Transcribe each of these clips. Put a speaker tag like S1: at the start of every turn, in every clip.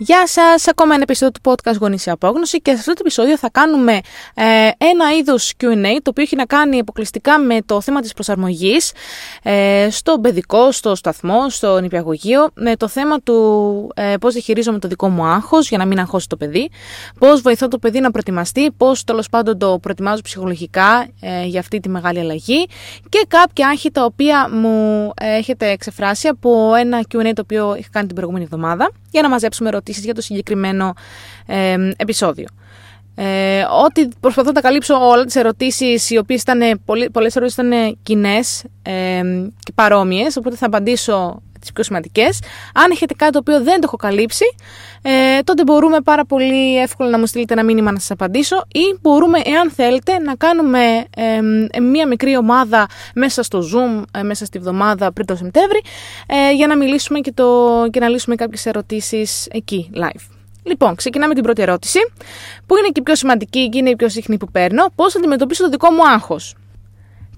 S1: Γεια σας, ακόμα ένα επεισόδιο του podcast Γονίσια Απόγνωση και σε αυτό το επεισόδιο θα κάνουμε ε, ένα είδος QA το οποίο έχει να κάνει αποκλειστικά με το θέμα της προσαρμογής ε, στο παιδικό, στο σταθμό, στο νηπιαγωγείο, με το θέμα του ε, πώς διαχειρίζομαι το δικό μου άγχος για να μην αγχώσει το παιδί, πώς βοηθώ το παιδί να προετοιμαστεί, πώς τέλος πάντων το προετοιμάζω ψυχολογικά ε, για αυτή τη μεγάλη αλλαγή και κάποια άγχη τα οποία μου ε, έχετε εξεφράσει από ένα QA το οποίο είχα κάνει την προηγούμενη εβδομάδα για να μαζέψουμε ερωτήσεις για το συγκεκριμένο ε, επεισόδιο. Ε, ότι προσπαθώ να τα καλύψω όλα τις ερωτήσεις οι οποίες ήταν, πολλές ερωτήσεις ήταν κοινές ε, και παρόμοιες οπότε θα απαντήσω τις πιο σημαντικές. Αν έχετε κάτι το οποίο δεν το έχω καλύψει ε, τότε μπορούμε πάρα πολύ εύκολα να μου στείλετε ένα μήνυμα να σας απαντήσω ή μπορούμε εάν θέλετε να κάνουμε ε, μία μικρή ομάδα μέσα στο Zoom ε, μέσα στη βδομάδα πριν το Σεπτέμβρη ε, για να μιλήσουμε και, το, και να λύσουμε κάποιες ερωτήσεις εκεί live. Λοιπόν, ξεκινάμε την πρώτη ερώτηση, που είναι και η πιο σημαντική και είναι η πιο συχνή που παίρνω; Πώς θα αντιμετωπίσω το δικό μου άγχος;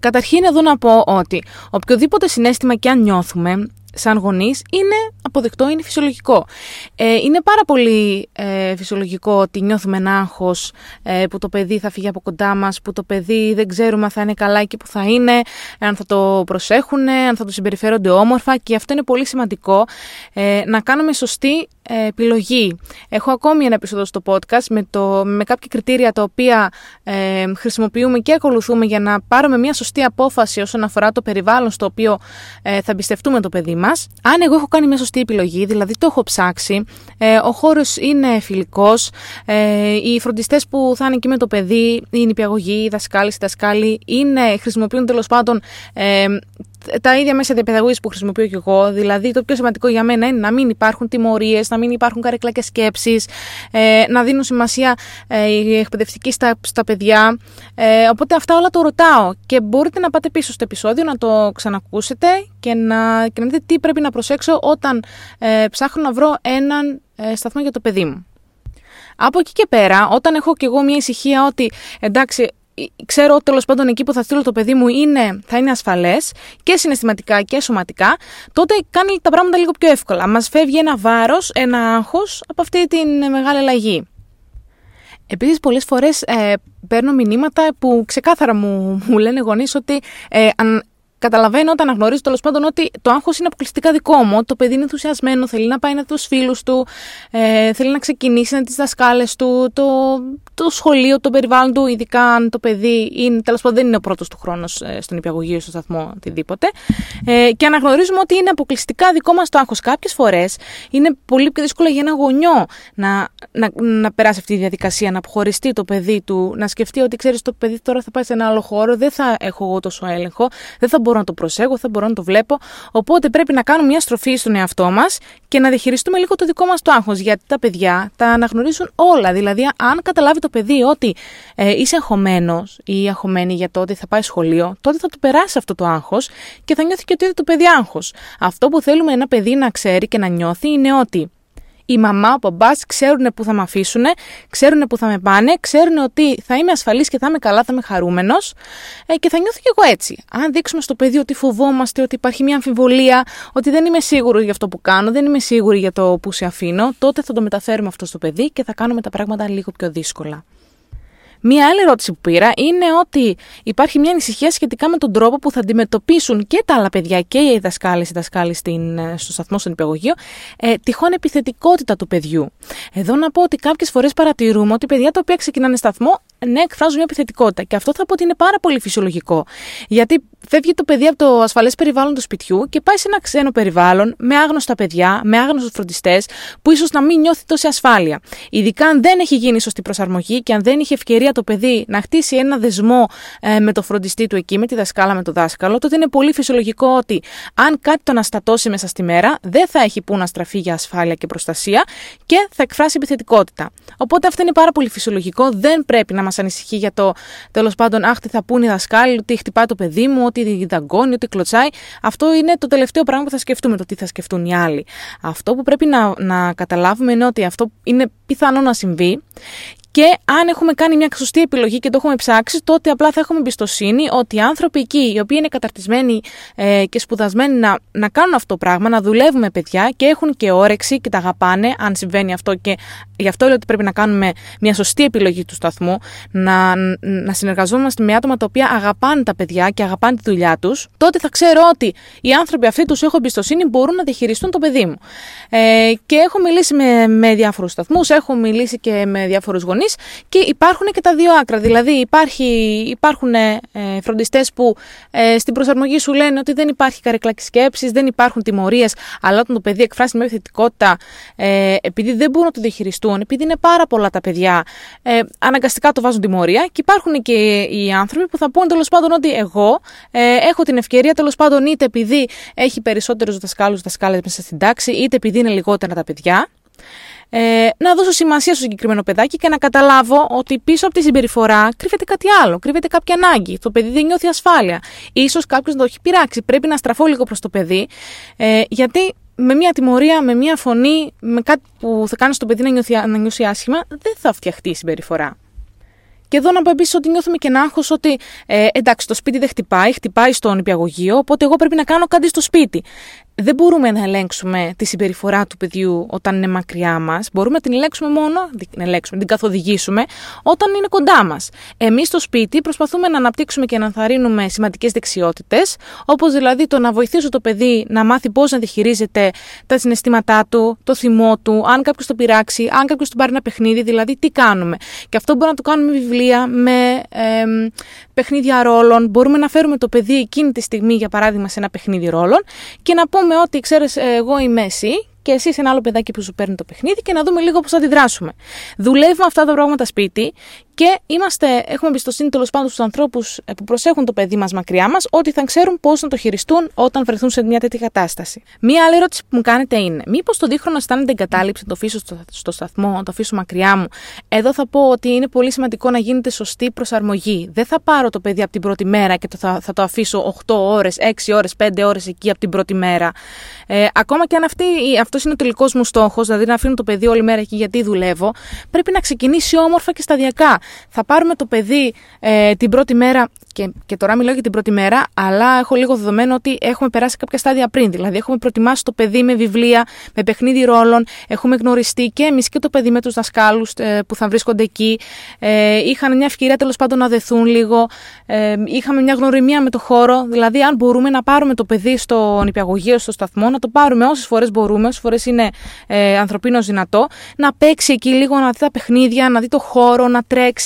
S1: Καταρχήν, εδώ να πω ότι οποιοδήποτε συνέστημα και αν νιώθουμε, σαν γονείς είναι αποδεκτό, είναι φυσιολογικό. Ε, είναι πάρα πολύ ε, φυσιολογικό ότι νιώθουμε ένα άγχος ε, που το παιδί θα φύγει από κοντά μας, που το παιδί δεν ξέρουμε αν θα είναι καλά εκεί που θα είναι, αν θα το προσέχουν, αν θα το συμπεριφέρονται όμορφα και αυτό είναι πολύ σημαντικό ε, να κάνουμε σωστή ε, επιλογή. Έχω ακόμη ένα επεισόδιο στο podcast με, το, με κάποια κριτήρια τα οποία ε, χρησιμοποιούμε και ακολουθούμε για να πάρουμε μια σωστή απόφαση όσον αφορά το περιβάλλον στο οποίο ε, θα εμπιστευτούμε το παιδί μας. Αν εγώ έχω κάνει μια σωστή επιλογή, δηλαδή το έχω ψάξει, ε, ο χώρος είναι φιλικός, ε, οι φροντιστές που θα είναι εκεί με το παιδί, η νηπιαγωγή, οι δασκάλοι, οι δασκάλοι, είναι, χρησιμοποιούν τέλος πάντων ε, τα ίδια μέσα διαπαιδαγωγής που χρησιμοποιώ και εγώ. Δηλαδή, το πιο σημαντικό για μένα είναι να μην υπάρχουν τιμωρίες, να μην υπάρχουν καρεκλάκια σκέψει, ε, να δίνουν σημασία ε, οι εκπαιδευτικοί στα, στα παιδιά. Ε, οπότε αυτά όλα το ρωτάω και μπορείτε να πάτε πίσω στο επεισόδιο, να το ξανακούσετε και να, και να δείτε τι πρέπει να προσέξω όταν ε, ψάχνω να βρω έναν ε, σταθμό για το παιδί μου. Από εκεί και πέρα, όταν έχω και εγώ μια ησυχία ότι εντάξει, ξέρω ότι τέλος πάντων εκεί που θα στείλω το παιδί μου είναι, θα είναι ασφαλές και συναισθηματικά και σωματικά, τότε κάνει τα πράγματα λίγο πιο εύκολα. Μας φεύγει ένα βάρος, ένα άγχος από αυτή τη μεγάλη αλλαγή. Επίσης, πολλές φορές ε, παίρνω μηνύματα που ξεκάθαρα μου, μου λένε γονείς ότι ε, αν καταλαβαίνω όταν αναγνωρίζω τέλος πάντων ότι το άγχος είναι αποκλειστικά δικό μου. Το παιδί είναι ενθουσιασμένο, θέλει να πάει να τους φίλους του, ε, θέλει να ξεκινήσει να τις δασκάλες του, το, το σχολείο, το περιβάλλον του, ειδικά αν το παιδί είναι, τέλος πάντων δεν είναι ο πρώτος του χρόνος ε, στον υπηαγωγείο, στο σταθμό, οτιδήποτε. Ε, και αναγνωρίζουμε ότι είναι αποκλειστικά δικό μας το άγχος. Κάποιες φορές είναι πολύ πιο δύσκολο για ένα γονιό να, να, να περάσει αυτή τη διαδικασία, να αποχωριστεί το παιδί του, να σκεφτεί ότι ξέρεις το παιδί τώρα θα πάει σε ένα άλλο χώρο, δεν θα έχω εγώ τόσο έλεγχο, δεν θα μπορώ να το προσέχω, θα μπορώ να το βλέπω. Οπότε πρέπει να κάνουμε μια στροφή στον εαυτό μας και να διαχειριστούμε λίγο το δικό μας το άγχος. Γιατί τα παιδιά τα αναγνωρίζουν όλα. Δηλαδή, αν καταλάβει το παιδί ότι ε, είσαι αγχωμένος ή αγχωμένη για το ότι θα πάει σχολείο, τότε θα του περάσει αυτό το άγχος και θα νιώθει και ότι είναι το παιδί άγχος. Αυτό που θέλουμε ένα παιδί να ξέρει και να νιώθει είναι ότι η μαμά, ο μπαμπά ξέρουν που θα με αφήσουν, ξέρουν που θα με πάνε, ξέρουν ότι θα είμαι ασφαλής και θα είμαι καλά, θα είμαι χαρούμενος ε, και θα νιώθω κι εγώ έτσι. Αν δείξουμε στο παιδί ότι φοβόμαστε, ότι υπάρχει μια αμφιβολία, ότι δεν είμαι σίγουρο για αυτό που κάνω, δεν είμαι σίγουρη για το που σε αφήνω, τότε θα το μεταφέρουμε αυτό στο παιδί και θα κάνουμε τα πράγματα λίγο πιο δύσκολα. Μία άλλη ερώτηση που πήρα είναι ότι υπάρχει μια ανησυχία σχετικά με τον τρόπο που θα αντιμετωπίσουν και τα άλλα παιδιά και οι δασκάλες οι δασκάλοι ε, στο σταθμό, στον υπηαγωγείο, ε, τυχόν επιθετικότητα του παιδιού. Εδώ να πω ότι κάποιες φορές παρατηρούμε ότι παιδιά τα οποία ξεκινάνε σταθμό ναι, εκφράζουν μια επιθετικότητα. Και αυτό θα πω ότι είναι πάρα πολύ φυσιολογικό. Γιατί φεύγει το παιδί από το ασφαλές περιβάλλον του σπιτιού και πάει σε ένα ξένο περιβάλλον με άγνωστα παιδιά, με άγνωστους φροντιστές, που ίσως να μην νιώθει τόση ασφάλεια. Ειδικά αν δεν έχει γίνει σωστή προσαρμογή και αν δεν είχε ευκαιρία το παιδί να χτίσει ένα δεσμό ε, με το φροντιστή του εκεί, με τη δασκάλα, με το δάσκαλο, τότε είναι πολύ φυσιολογικό ότι αν κάτι τον αστατώσει μέσα στη μέρα, δεν θα έχει που να στραφεί για ασφάλεια και προστασία και θα εκφράσει επιθετικότητα. Οπότε αυτό είναι πάρα πολύ φυσιολογικό, δεν πρέπει να μας ανησυχεί για το τέλος πάντων, αχ, τι θα πούνε οι δασκάλοι, ότι χτυπάει το παιδί μου, ότι δαγκώνει, ότι κλωτσάει. Αυτό είναι το τελευταίο πράγμα που θα σκεφτούμε, το τι θα σκεφτούν οι άλλοι. Αυτό που πρέπει να, να καταλάβουμε είναι ότι αυτό είναι πιθανό να συμβεί Και αν έχουμε κάνει μια σωστή επιλογή και το έχουμε ψάξει, τότε απλά θα έχουμε εμπιστοσύνη ότι οι άνθρωποι εκεί, οι οποίοι είναι καταρτισμένοι ε, και σπουδασμένοι να, να κάνουν αυτό το πράγμα, να δουλεύουν με παιδιά και έχουν και όρεξη και τα αγαπάνε, αν συμβαίνει αυτό. Και γι' αυτό λέω ότι πρέπει να κάνουμε μια σωστή επιλογή του σταθμού, να, να συνεργαζόμαστε με άτομα τα οποία αγαπάνε τα παιδιά και αγαπάνε τη δουλειά τους, τότε θα ξέρω ότι οι άνθρωποι αυτοί τους έχω εμπιστοσύνη μπορούν να διαχειριστούν το παιδί μου. Ε, και έχω μιλήσει με, με διάφορους σταθμούς, έχω μιλήσει και με διάφορους γονείς και υπάρχουν και τα δύο άκρα. Δηλαδή υπάρχει, υπάρχουν ε, φροντιστές που ε, στην προσαρμογή σου λένε ότι δεν υπάρχει καρεκλακής σκέψης, δεν υπάρχουν τιμωρίες, αλλά όταν το παιδί εκφράσει μια επιθετικότητα, ε, επειδή δεν μπορούν να το διαχειριστούν, επειδή είναι πάρα πολλά τα παιδιά, ε, αναγκαστικά το βάζουν τιμωρία. Και υπάρχουν και οι άνθρωποι που θα πούνε τέλος πάντων ότι εγώ ε, έχω την ευκαιρία τέλος πάντων είτε επειδή έχει περισσότερους δασκάλους, δασκάλες μέσα στην τάξη, είτε επειδή είναι λιγότερα τα παιδιά ε, να δώσω σημασία στο συγκεκριμένο παιδάκι και να καταλάβω ότι πίσω από τη συμπεριφορά κρύβεται κάτι άλλο, κρύβεται κάποια ανάγκη. Το παιδί δεν νιώθει ασφάλεια. Ίσως κάποιος να το έχει πειράξει. Πρέπει να στραφώ λίγο προς το παιδί, ε, γιατί με μια τιμωρία, με μια φωνή, με κάτι που θα κάνεις στο παιδί να νιώθει, να νιώσει άσχημα, δεν θα φτιαχτεί η συμπεριφορά. Και εδώ να πω επίσης ότι νιώθουμε και ένα άγχος ότι ε, εντάξει, το σπίτι δεν χτυπάει, χτυπάει στον νηπιαγωγείο, οπότε εγώ πρέπει να κάνω κάτι στο σπίτι δεν μπορούμε να ελέγξουμε τη συμπεριφορά του παιδιού όταν είναι μακριά μας. Μπορούμε να την ελέγξουμε μόνο, την ελέγξουμε, την καθοδηγήσουμε όταν είναι κοντά μας. Εμείς στο σπίτι προσπαθούμε να αναπτύξουμε και να ενθαρρύνουμε σημαντικές δεξιότητες, όπως δηλαδή το να βοηθήσω το παιδί να μάθει πώς να διαχειρίζεται τα συναισθήματά του, το θυμό του, αν κάποιος το πειράξει, αν κάποιος του πάρει ένα παιχνίδι, δηλαδή τι κάνουμε. Και αυτό μπορούμε να το κάνουμε με βιβλία, με ε, παιχνίδια ρόλων. Μπορούμε να φέρουμε το παιδί εκείνη τη στιγμή, για παράδειγμα, σε ένα παιχνίδι ρόλων και να πούμε ότι ξέρεις, εγώ είμαι εσύ και εσύ ένα άλλο παιδάκι που σου παίρνει το παιχνίδι και να δούμε λίγο πώς θα αντιδράσουμε. Δουλεύουμε αυτά τα πράγματα σπίτι και είμαστε, έχουμε εμπιστοσύνη τέλος πάντων στους ανθρώπους ε, που προσέχουν το παιδί μας μακριά μας, ότι θα ξέρουν πώς να το χειριστούν όταν βρεθούν σε μια τέτοια κατάσταση. Μία άλλη ερώτηση που μου κάνετε είναι, μήπως το δίχρονο αισθάνεται εγκατάλειψη, το αφήσω στο, στο σταθμό, το αφήσω μακριά μου. Εδώ θα πω ότι είναι πολύ σημαντικό να γίνεται σωστή προσαρμογή. Δεν θα πάρω το παιδί από την πρώτη μέρα και το θα, θα το αφήσω 8 ώρες, 6 ώρες, 5 ώρες εκεί από την πρώτη μέρα. Ε, ακόμα και αν αυτός είναι ο τελικός μου στόχος, δηλαδή να αφήνω το παιδί όλη μέρα εκεί γιατί δουλεύω, πρέπει να ξεκινήσει όμορφα και σταδιακά θα πάρουμε το παιδί ε, την πρώτη μέρα, και, και τώρα μιλάω για την πρώτη μέρα, αλλά έχω λίγο δεδομένο ότι έχουμε περάσει κάποια στάδια πριν. Δηλαδή, έχουμε προετοιμάσει το παιδί με βιβλία, με παιχνίδι ρόλων, έχουμε γνωριστεί και εμείς και το παιδί με τους δασκάλους ε, που θα βρίσκονται εκεί. Ε, είχαν μια ευκαιρία τέλος πάντων να δεθούν λίγο. Ε, είχαμε μια γνωριμία με το χώρο. Δηλαδή, αν μπορούμε να πάρουμε το παιδί στο νηπιαγωγείο, στο σταθμό, να το πάρουμε όσες φορές μπορούμε, όσες φορές είναι ε, ανθρωπίνως δυνατό, να παίξει εκεί λίγο, να δει τα παιχνίδια, να δει το χώρο, να τρέξει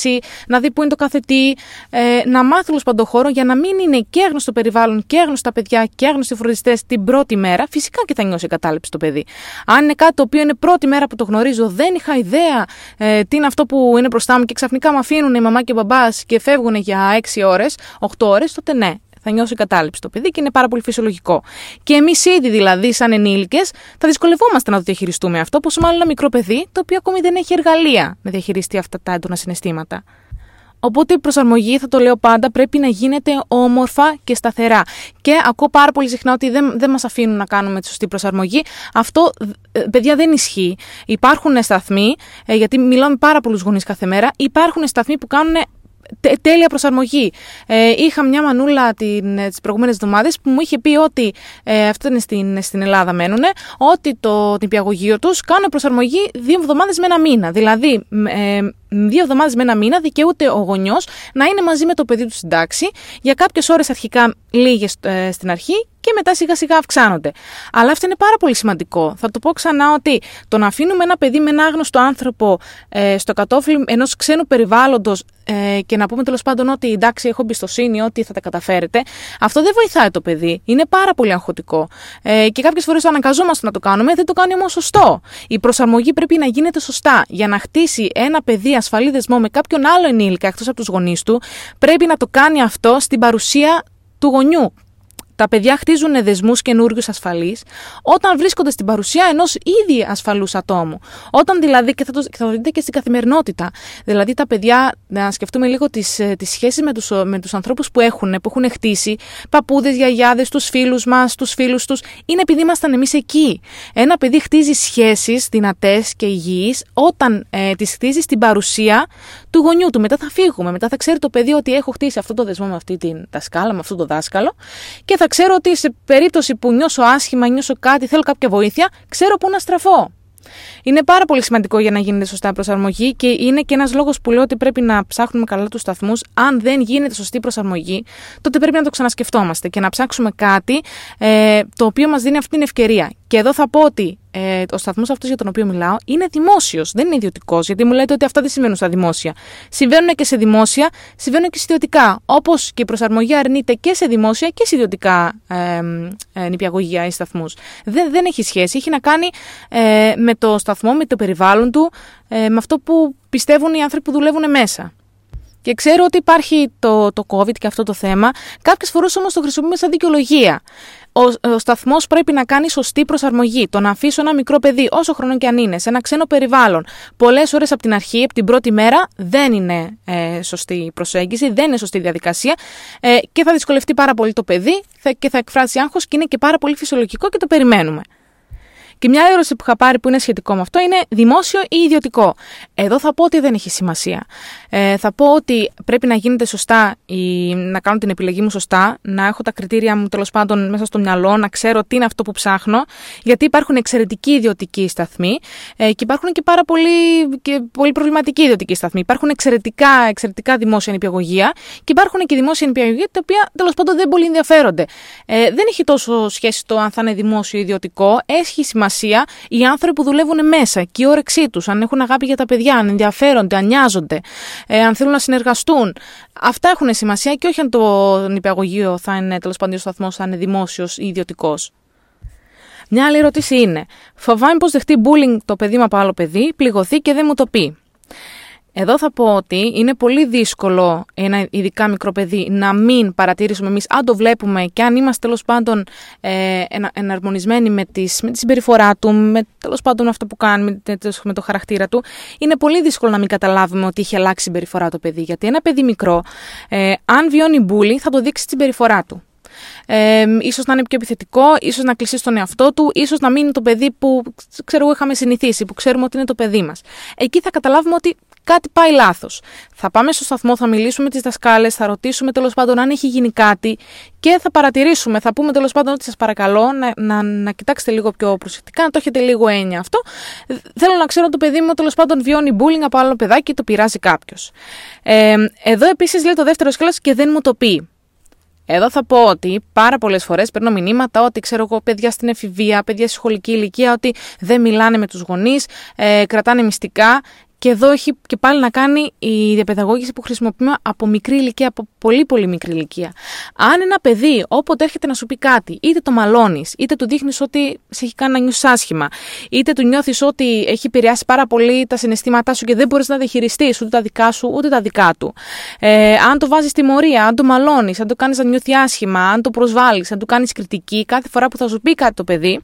S1: να δει πού είναι το κάθε τι, ε, να μάθει τέλο πάντων χώρο για να μην είναι και άγνωστο περιβάλλον και άγνωστα παιδιά και άγνωστοι φροντιστές την πρώτη μέρα. Φυσικά και θα νιώσει κατάληψη το παιδί. Αν είναι κάτι το οποίο είναι πρώτη μέρα που το γνωρίζω, δεν είχα ιδέα ε, τι είναι αυτό που είναι μπροστά μου και ξαφνικά με αφήνουν η μαμά και ο μπαμπάς και φεύγουν για 6 ώρες, 8 ώρες, τότε ναι, θα νιώσει κατάληψη το παιδί και είναι πάρα πολύ φυσιολογικό. Και εμείς ήδη δηλαδή, σαν ενήλικες, θα δυσκολευόμαστε να το διαχειριστούμε αυτό, πόσο μάλλον ένα μικρό παιδί, το οποίο ακόμη δεν έχει εργαλεία να διαχειριστεί αυτά τα έντονα συναισθήματα. Οπότε η προσαρμογή, θα το λέω πάντα, πρέπει να γίνεται όμορφα και σταθερά. Και ακούω πάρα πολύ συχνά ότι δεν, δεν μας αφήνουν να κάνουμε τη σωστή προσαρμογή. Αυτό, ε, παιδιά, δεν ισχύει. Υπάρχουν σταθμοί, ε, γιατί μιλάω με πάρα πολλούς γονείς κάθε μέρα, υπάρχουν σταθμοί που κάνουν τέλεια προσαρμογή. Ε, είχα μια μανούλα την, ε, τις προηγούμενες εβδομάδες που μου είχε πει ότι, ε, αυτό είναι στην, στην Ελλάδα μένουνε, ότι το νηπιαγωγείο τους κάνουν προσαρμογή δύο εβδομάδες με ένα μήνα. Δηλαδή, ε, δύο εβδομάδες με ένα μήνα δικαιούται ο γονιός να είναι μαζί με το παιδί του στην τάξη για κάποιες ώρες αρχικά λίγες ε, στην αρχή και μετά σιγά σιγά αυξάνονται. Αλλά αυτό είναι πάρα πολύ σημαντικό. Θα το πω ξανά ότι το να αφήνουμε ένα παιδί με ένα άγνωστο άνθρωπο ε, στο κατόφλι ενός ξένου περιβάλλοντος ε, και να πούμε τέλος πάντων ότι εντάξει, έχω εμπιστοσύνη ότι θα τα καταφέρετε, αυτό δεν βοηθάει το παιδί. Είναι πάρα πολύ αγχωτικό. Ε, και κάποιες φορές αναγκαζόμαστε να το κάνουμε, δεν το κάνει όμως σωστό. Η προσαρμογή πρέπει να γίνεται σωστά. Για να χτίσει ένα παιδί ασφαλή δεσμό με κάποιον άλλο ενήλικα εκτός από τους γονείς του, πρέπει να το κάνει αυτό στην παρουσία του γονιού Τα παιδιά χτίζουν δεσμούς καινούριους ασφαλείς όταν βρίσκονται στην παρουσία ενός ήδη ασφαλούς ατόμου. Όταν δηλαδή, και θα το, θα το δείτε και στην καθημερινότητα, δηλαδή τα παιδιά, να σκεφτούμε λίγο τις τις ε, σχέσεις με τους με τους ανθρώπους που έχουν, που έχουν χτίσει, παππούδες, γιαγιάδες, τους φίλους μας, τους φίλους τους, είναι επειδή ήμασταν εμείς εκεί. Ένα παιδί χτίζει σχέσεις δυνατές και υγιείς όταν ε, τις χτίζει στην παρουσία του γονιού του. Μετά θα φύγουμε, μετά θα ξέρει το παιδί ότι έχω χτίσει αυτό το δεσμό με αυτή την δασκάλα, με αυτό το δάσκαλο και θα ξέρω ότι σε περίπτωση που νιώσω άσχημα, νιώσω κάτι, θέλω κάποια βοήθεια, ξέρω πού να στραφώ. Είναι πάρα πολύ σημαντικό για να γίνεται σωστά προσαρμογή και είναι και ένας λόγος που λέω ότι πρέπει να ψάχνουμε καλά τους σταθμούς. Αν δεν γίνεται σωστή προσαρμογή, τότε πρέπει να το ξανασκεφτόμαστε και να ψάξουμε κάτι ε, το οποίο μας δίνει αυτή την ευκαιρία. Και εδώ θα πω ότι ε, ο σταθμός αυτός για τον οποίο μιλάω είναι δημόσιος, δεν είναι ιδιωτικός, γιατί μου λέτε ότι αυτά δεν συμβαίνουν στα δημόσια. Συμβαίνουν και σε δημόσια, συμβαίνουν και σε ιδιωτικά. Όπως και η προσαρμογή αρνείται και σε δημόσια και σε ιδιωτικά ε, ε, νηπιαγωγεία ή σταθμούς. Δεν, δεν έχει σχέση. Έχει να κάνει ε, με το σταθμό, με το περιβάλλον του, ε, με αυτό που πιστεύουν οι άνθρωποι που δουλεύουν μέσα. Και ξέρω ότι υπάρχει το, το COVID και αυτό το θέμα. Κάποιες φορές όμως το χρησιμοποιούμε σαν δικαιολογία ο, ο σταθμός πρέπει να κάνει σωστή προσαρμογή. Το να αφήσω ένα μικρό παιδί, όσο χρόνο και αν είναι, σε ένα ξένο περιβάλλον, πολλές ώρες από την αρχή, από την πρώτη μέρα, δεν είναι ε, σωστή προσέγγιση, δεν είναι σωστή διαδικασία ε, και θα δυσκολευτεί πάρα πολύ το παιδί θα, και θα εκφράσει άγχος και είναι και πάρα πολύ φυσιολογικό και το περιμένουμε. Και μια ερώτηση που είχα πάρει που είναι σχετικό με αυτό είναι δημόσιο ή ιδιωτικό. Εδώ θα πω ότι δεν έχει σημασία. Ε, θα πω ότι πρέπει να γίνεται σωστά, η, να κάνω την επιλογή μου σωστά, να έχω τα κριτήρια μου τέλος πάντων μέσα στο μυαλό, να ξέρω τι είναι αυτό που ψάχνω, γιατί υπάρχουν εξαιρετικοί ιδιωτικοί σταθμοί ε, και υπάρχουν και πάρα πολύ, και πολύ προβληματικοί ιδιωτικοί σταθμοί. Υπάρχουν εξαιρετικά, εξαιρετικά δημόσια νηπιαγωγεία και υπάρχουν και δημόσια νηπιαγωγεία τα οποία τέλος πάντων δεν πολύ ενδιαφέρονται. Ε, δεν έχει τόσο σχέση το αν θα είναι δημόσιο ή ιδιωτικό. Έχει σημασία σημασία οι άνθρωποι που δουλεύουν μέσα και η όρεξή τους, αν έχουν αγάπη για τα παιδιά, αν ενδιαφέρονται, αν νοιάζονται, ε, αν θέλουν να συνεργαστούν. Αυτά έχουν σημασία και όχι αν το νηπιαγωγείο θα είναι τέλος πάντων ο σταθμός, θα είναι δημόσιος ή ιδιωτικός. Μια άλλη ερώτηση είναι: Φοβάμαι πως δεχτεί bullying το παιδί μου από άλλο παιδί, πληγωθεί και δεν μου το πει. Εδώ θα πω ότι είναι πολύ δύσκολο ένα ειδικά μικρό παιδί να μην παρατηρήσουμε εμείς, αν το βλέπουμε και αν είμαστε τέλος πάντων ε, εναρμονισμένοι με, τις, με τη συμπεριφορά του, με τέλος πάντων αυτό που κάνει, με, με το χαρακτήρα του, είναι πολύ δύσκολο να μην καταλάβουμε ότι έχει αλλάξει η συμπεριφορά το παιδί. Γιατί ένα παιδί μικρό, ε, αν βιώνει bullying, θα το δείξει τη συμπεριφορά του. Ε, ίσως να είναι πιο επιθετικό, ίσως να κλείσει στον εαυτό του, ίσως να μην είναι το παιδί που ξέρω είχαμε συνηθίσει, που ξέρουμε ότι είναι το παιδί μας. Εκεί θα καταλάβουμε ότι κάτι πάει λάθος. Θα πάμε στο σταθμό, θα μιλήσουμε με τις δασκάλες, θα ρωτήσουμε τέλος πάντων αν έχει γίνει κάτι και θα παρατηρήσουμε. Θα πούμε τέλος πάντων ότι σας παρακαλώ να, να, να κοιτάξετε λίγο πιο προσεκτικά, να το έχετε λίγο έννοια αυτό. Θέλω να ξέρω το παιδί μου τέλος πάντων βιώνει bullying από άλλο παιδάκι και το πειράζει κάποιος. Ε, εδώ επίσης λέει το δεύτερο σκέλος και δεν μου το πει. Εδώ θα πω ότι πάρα πολλές φορές παίρνω μηνύματα ότι ξέρω εγώ, παιδιά στην εφηβεία, παιδιά στη σχολική ηλικία, ότι δεν μιλάνε με τους γονείς, ε, κρατάνε μυστικά και εδώ έχει και πάλι να κάνει η διαπαιδαγώγηση που χρησιμοποιούμε από μικρή ηλικία, από πολύ πολύ μικρή ηλικία. Αν ένα παιδί όποτε έρχεται να σου πει κάτι, είτε το μαλώνεις, είτε του δείχνεις ότι σε έχει κάνει να νιώσεις άσχημα, είτε του νιώθεις ότι έχει επηρεάσει πάρα πολύ τα συναισθήματά σου και δεν μπορείς να διαχειριστείς ούτε τα δικά σου ούτε τα δικά του. Ε, αν το βάζεις μορία, αν το μαλώνεις, αν το κάνεις να νιώθει άσχημα, αν το προσβάλλεις, αν του κάνεις κριτική, κάθε φορά που θα σου πει κάτι το παιδί,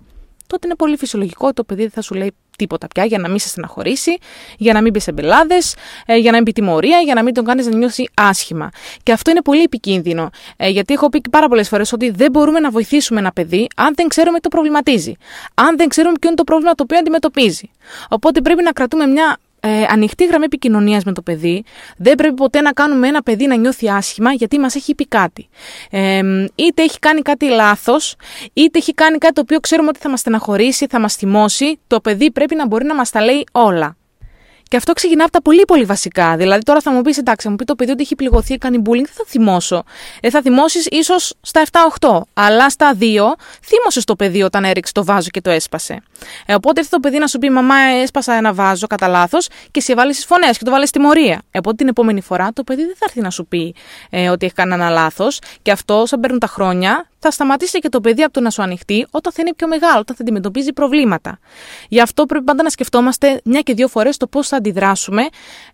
S1: τότε είναι πολύ φυσιολογικό το παιδί δεν θα σου λέει τίποτα πια για να μην σε στεναχωρήσει, για να μην μπει σε μπελάδε, ε, για να μην πει τιμωρία, για να μην τον κάνεις να νιώσει άσχημα. Και αυτό είναι πολύ επικίνδυνο. Ε, γιατί έχω πει πάρα πολλές φορές ότι δεν μπορούμε να βοηθήσουμε ένα παιδί αν δεν ξέρουμε τι το προβληματίζει. Αν δεν ξέρουμε ποιο είναι το πρόβλημα το οποίο αντιμετωπίζει. Οπότε πρέπει να κρατούμε μια ε, ανοιχτή γραμμή επικοινωνίας με το παιδί. Δεν πρέπει ποτέ να κάνουμε ένα παιδί να νιώθει άσχημα γιατί μας έχει πει κάτι. Ε, είτε έχει κάνει κάτι λάθος, είτε έχει κάνει κάτι το οποίο ξέρουμε ότι θα μας στεναχωρήσει, θα μας θυμώσει. Το παιδί πρέπει να μπορεί να μας τα λέει όλα. Και αυτό ξεκινά από τα πολύ πολύ βασικά. Δηλαδή, τώρα θα μου πεις, εντάξει, θα μου πει το παιδί ότι έχει πληγωθεί, κάνει bullying, δεν θα θυμώσω. Δεν θα θυμώσεις ίσως στα 7-8. Αλλά στα 2 θύμωσες το παιδί όταν έριξε το βάζο και το έσπασε. Ε, οπότε έρθει το παιδί να σου πει, Μαμά, έσπασα ένα βάζο κατά λάθος και σε βάλεις τις φωνές και το βάλεις στη μορία. Ε, οπότε την επόμενη φορά το παιδί δεν θα έρθει να σου πει ε, ότι έχει κάνει ένα λάθος. Και αυτό, σαν παίρνουν τα χρόνια, θα σταματήσει και το παιδί από το να σου ανοιχτεί όταν θα είναι πιο μεγάλο, όταν θα αντιμετωπίζει προβλήματα. Γι' αυτό πρέπει πάντα να σκεφτόμαστε μια και δύο φορές το πώς θα αντιδράσουμε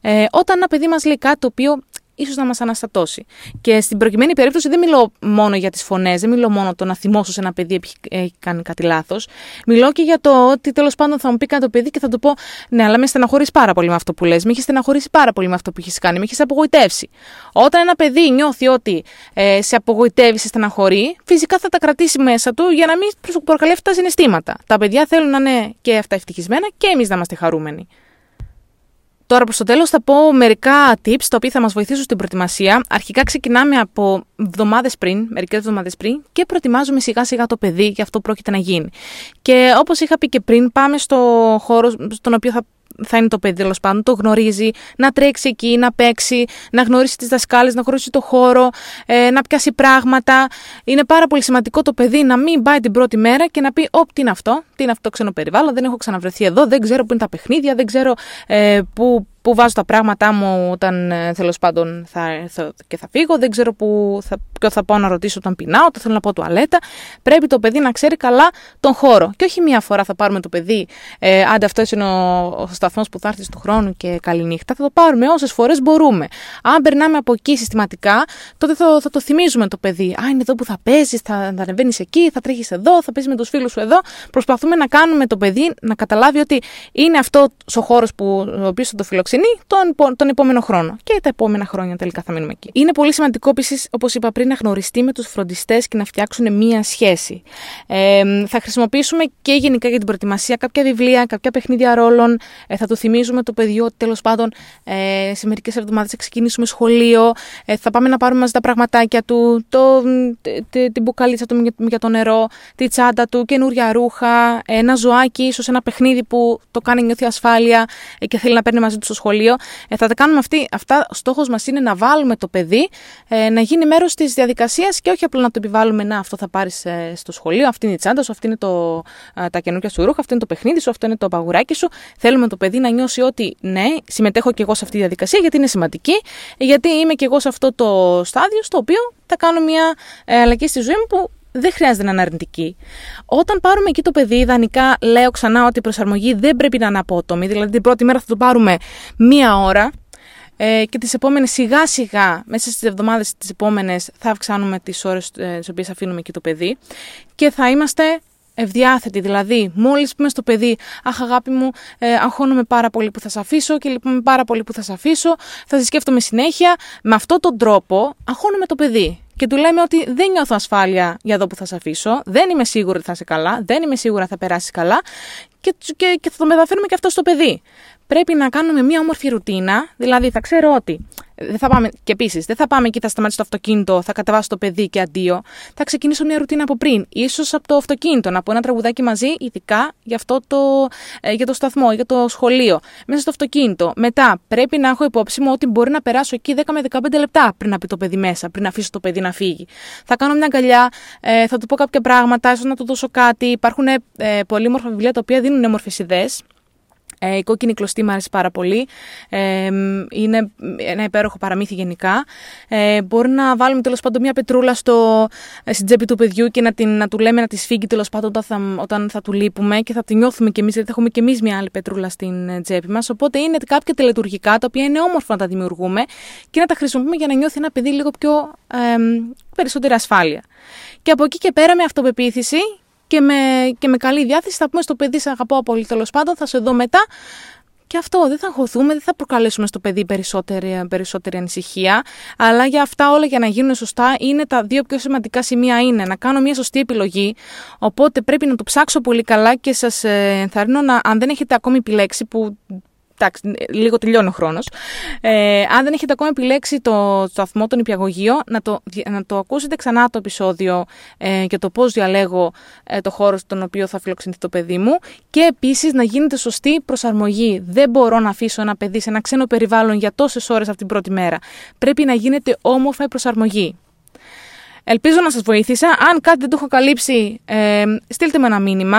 S1: ε, όταν ένα παιδί μας λέει κάτι το οποίο ίσως να μας αναστατώσει. Και στην προκειμένη περίπτωση δεν μιλώ μόνο για τις φωνές, δεν μιλώ μόνο το να θυμώσω σε ένα παιδί που έχει κάνει κάτι λάθος. Μιλώ και για το ότι τέλος πάντων θα μου πει κάτι το παιδί και θα του πω Ναι, αλλά με στεναχωρείς πάρα πολύ με αυτό που λες, με έχεις στεναχωρήσει πάρα πολύ με αυτό που έχεις κάνει, με έχεις απογοητεύσει. Όταν ένα παιδί νιώθει ότι ε, σε απογοητεύει, σε στεναχωρεί, φυσικά θα τα κρατήσει μέσα του για να μην προκαλέσει τα συναισθήματα. Τα παιδιά θέλουν να είναι και αυτά ευτυχισμένα και εμείς να είμαστε χαρούμενοι. Τώρα προς το τέλος θα πω μερικά tips τα οποία θα μας βοηθήσουν στην προετοιμασία. Αρχικά ξεκινάμε από εβδομάδες πριν, μερικές εβδομάδες πριν και προετοιμάζουμε σιγά σιγά το παιδί για αυτό που πρόκειται να γίνει. Και όπως είχα πει και πριν, πάμε στο χώρο στον οποίο θα θα είναι το παιδί τέλος πάντων, το γνωρίζει, να τρέξει εκεί, να παίξει, να γνωρίσει τις δασκάλες, να γνωρίσει το χώρο, ε, να πιάσει πράγματα. Είναι πάρα πολύ σημαντικό το παιδί να μην πάει την πρώτη μέρα και να πει: Ωπ, τι είναι αυτό, τι είναι αυτό ξένο περιβάλλον, δεν έχω ξαναβρεθεί εδώ, δεν ξέρω πού είναι τα παιχνίδια, δεν ξέρω ε, πού πού βάζω τα πράγματά μου όταν ε, τέλος πάντων θα έρθω και θα φύγω, δεν ξέρω που θα, ποιο θα πάω να ρωτήσω όταν πεινάω, όταν θέλω να πω τουαλέτα. Πρέπει το παιδί να ξέρει καλά τον χώρο. Και όχι μία φορά θα πάρουμε το παιδί, ε, άντε αυτός είναι ο, ο σταθμός που θα έρθει του χρόνου και καληνύχτα. Θα το πάρουμε όσες φορές μπορούμε. Αν περνάμε από εκεί συστηματικά, τότε θα, θα το θυμίζουμε το παιδί. Α, είναι εδώ που θα παίζεις, θα, θα ανεβαίνεις εκεί, θα τρέχεις εδώ, θα παίζεις με τους φίλους σου εδώ. Προσπαθούμε να κάνουμε το παιδί να καταλάβει ότι είναι αυτός ο χώρος που ο οποίος θα το φιλοξενεί τον, τον επόμενο χρόνο. Και τα επόμενα χρόνια τελικά θα μείνουμε εκεί. Είναι πολύ σημαντικό επίσης, όπως είπα πριν, να γνωριστεί με τους φροντιστές και να φτιάξουν μία σχέση. Ε, θα χρησιμοποιήσουμε και γενικά για την προετοιμασία κάποια βιβλία, κάποια παιχνίδια ρόλων. Ε, θα του θυμίζουμε το παιδί ότι τέλος πάντων ε, σε μερικές εβδομάδες θα ξεκινήσουμε σχολείο. Ε, θα πάμε να πάρουμε μαζί τα πραγματάκια του, το, την μπουκαλίτσα του για το νερό, τη τσάντα του, καινούρια ρούχα, ένα ζωάκι, ίσως ένα παιχνίδι που το κάνει νιώθει ασφάλεια ε, και θέλει να παίρνει μαζί του στο σχολείο σχολείο. Ε, θα τα κάνουμε αυτή, αυτά. Στόχος μας είναι να βάλουμε το παιδί ε, να γίνει μέρος της διαδικασίας και όχι απλά να το επιβάλλουμε να αυτό θα πάρεις ε, στο σχολείο, αυτή είναι η τσάντα σου, αυτή είναι το, ε, τα καινούργια σου ρούχα, αυτό είναι το παιχνίδι σου, αυτό είναι το παγουράκι σου. Θέλουμε το παιδί να νιώσει ότι ναι, συμμετέχω και εγώ σε αυτή τη διαδικασία γιατί είναι σημαντική, γιατί είμαι και εγώ σε αυτό το στάδιο στο οποίο θα κάνω μια ε, αλλαγή στη ζωή μου που δεν χρειάζεται να είναι αρνητική. Όταν πάρουμε εκεί το παιδί, ιδανικά λέω ξανά ότι η προσαρμογή δεν πρέπει να είναι απότομη. Δηλαδή την πρώτη μέρα θα το πάρουμε μία ώρα ε, και τις επόμενες σιγά σιγά, μέσα στις εβδομάδες τις επόμενες θα αυξάνουμε τις ώρες ε, τις οποίες αφήνουμε εκεί το παιδί και θα είμαστε ευδιάθετη. Δηλαδή, μόλις πούμε στο παιδί, Αχ, αγάπη μου, ε, αγχώνομαι πάρα πολύ που θα σε αφήσω και λυπούμε πάρα πολύ που θα σε αφήσω, θα σε σκέφτομαι συνέχεια. Με αυτόν τον τρόπο, αγχώνουμε το παιδί. Και του λέμε ότι δεν νιώθω ασφάλεια για εδώ που θα σε αφήσω, δεν είμαι σίγουρη ότι θα είσαι καλά, δεν είμαι σίγουρα ότι θα περάσεις καλά και, και, και θα το μεταφέρουμε και αυτό στο παιδί. Πρέπει να κάνουμε μια όμορφη ρουτίνα, δηλαδή θα ξέρω ότι δεν θα πάμε, και επίσης, δεν θα πάμε εκεί, θα σταματήσω το αυτοκίνητο, θα κατεβάσω το παιδί και αντίο. Θα ξεκινήσω μια ρουτίνα από πριν. σω από το αυτοκίνητο, να πω ένα τραγουδάκι μαζί, ειδικά για, αυτό το, ε, για το σταθμό, για το σχολείο. Μέσα στο αυτοκίνητο. Μετά πρέπει να έχω υπόψη μου ότι μπορεί να περάσω εκεί 10 με 15 λεπτά πριν να πει το παιδί μέσα, πριν να αφήσω το παιδί να φύγει. Θα κάνω μια αγκαλιά, ε, θα του πω κάποια πράγματα, ίσως να του δώσω κάτι. Υπάρχουν ε, πολύ όμορφα βιβλία τα οποία δίνουν όμορφες ιδέες. Ε, η κόκκινη κλωστή μου αρέσει πάρα πολύ. Ε, είναι ένα υπέροχο παραμύθι γενικά. Ε, μπορεί να βάλουμε τέλος πάντων μια πετρούλα στο, ε, στην τσέπη του παιδιού και να, την, να του λέμε να τη σφίγγει τέλος πάντων όταν θα, όταν θα του λείπουμε και θα τη νιώθουμε κι εμείς, γιατί θα έχουμε κι εμείς μια άλλη πετρούλα στην ε, τσέπη μας. Οπότε είναι κάποια τελετουργικά τα οποία είναι όμορφα να τα δημιουργούμε και να τα χρησιμοποιούμε για να νιώθει ένα παιδί λίγο πιο ε, περισσότερη ασφάλεια. Και από εκεί και πέρα με αυτοπεποίθηση και με, και με καλή διάθεση θα πούμε στο παιδί σε αγαπάω πολύ τέλος πάντων, θα σε δω μετά. Και αυτό δεν θα αγχωθούμε, δεν θα προκαλέσουμε στο παιδί περισσότερη, περισσότερη ανησυχία. Αλλά για αυτά όλα για να γίνουν σωστά είναι τα δύο πιο σημαντικά σημεία είναι να κάνω μια σωστή επιλογή. Οπότε πρέπει να το ψάξω πολύ καλά και σας ε, ενθαρρύνω να, αν δεν έχετε ακόμη επιλέξει, που εντάξει, λίγο τελειώνει ο χρόνος. Ε, αν δεν έχετε ακόμα επιλέξει το σταθμό, τον υπηαγωγείο, να το, να το ακούσετε ξανά το επεισόδιο ε, για το πώς διαλέγω ε, το χώρο στον οποίο θα φιλοξενηθεί το παιδί μου και επίσης να γίνεται σωστή προσαρμογή. Δεν μπορώ να αφήσω ένα παιδί σε ένα ξένο περιβάλλον για τόσες ώρες αυτή την πρώτη μέρα. Πρέπει να γίνεται όμορφα η προσαρμογή. Ελπίζω να σας βοήθησα. Αν κάτι δεν το έχω καλύψει, ε, στείλτε με ένα μήνυμα.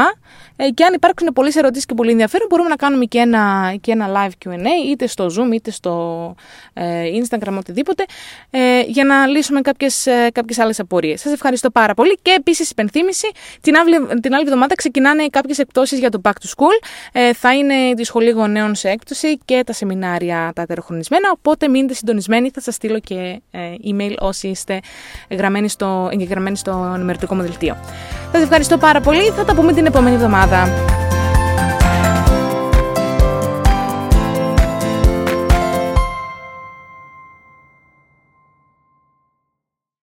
S1: Ε, και αν υπάρξουν πολλές ερωτήσεις και πολύ ενδιαφέρον, μπορούμε να κάνουμε και ένα, και ένα live QA, είτε στο Zoom είτε στο ε, Instagram, οτιδήποτε, ε, για να λύσουμε κάποιες κάποιες άλλες απορίες. Σας ευχαριστώ πάρα πολύ. Και επίσης, υπενθύμηση, την άλλη, την άλλη εβδομάδα ξεκινάνε κάποιες εκπτώσεις για το Back to School. Ε, θα είναι τη σχολή γονέων σε έκπτωση και τα σεμινάρια τα τεροχρονισμένα. Οπότε μείνετε συντονισμένοι. Θα σας στείλω και ε, email όσοι είστε εγγραμμένοι στο, εγγεγραμμένοι στο ενημερωτικό μου δελτίο. Σας ευχαριστώ πάρα πολύ. Θα τα πούμε την επόμενη εβδομάδα.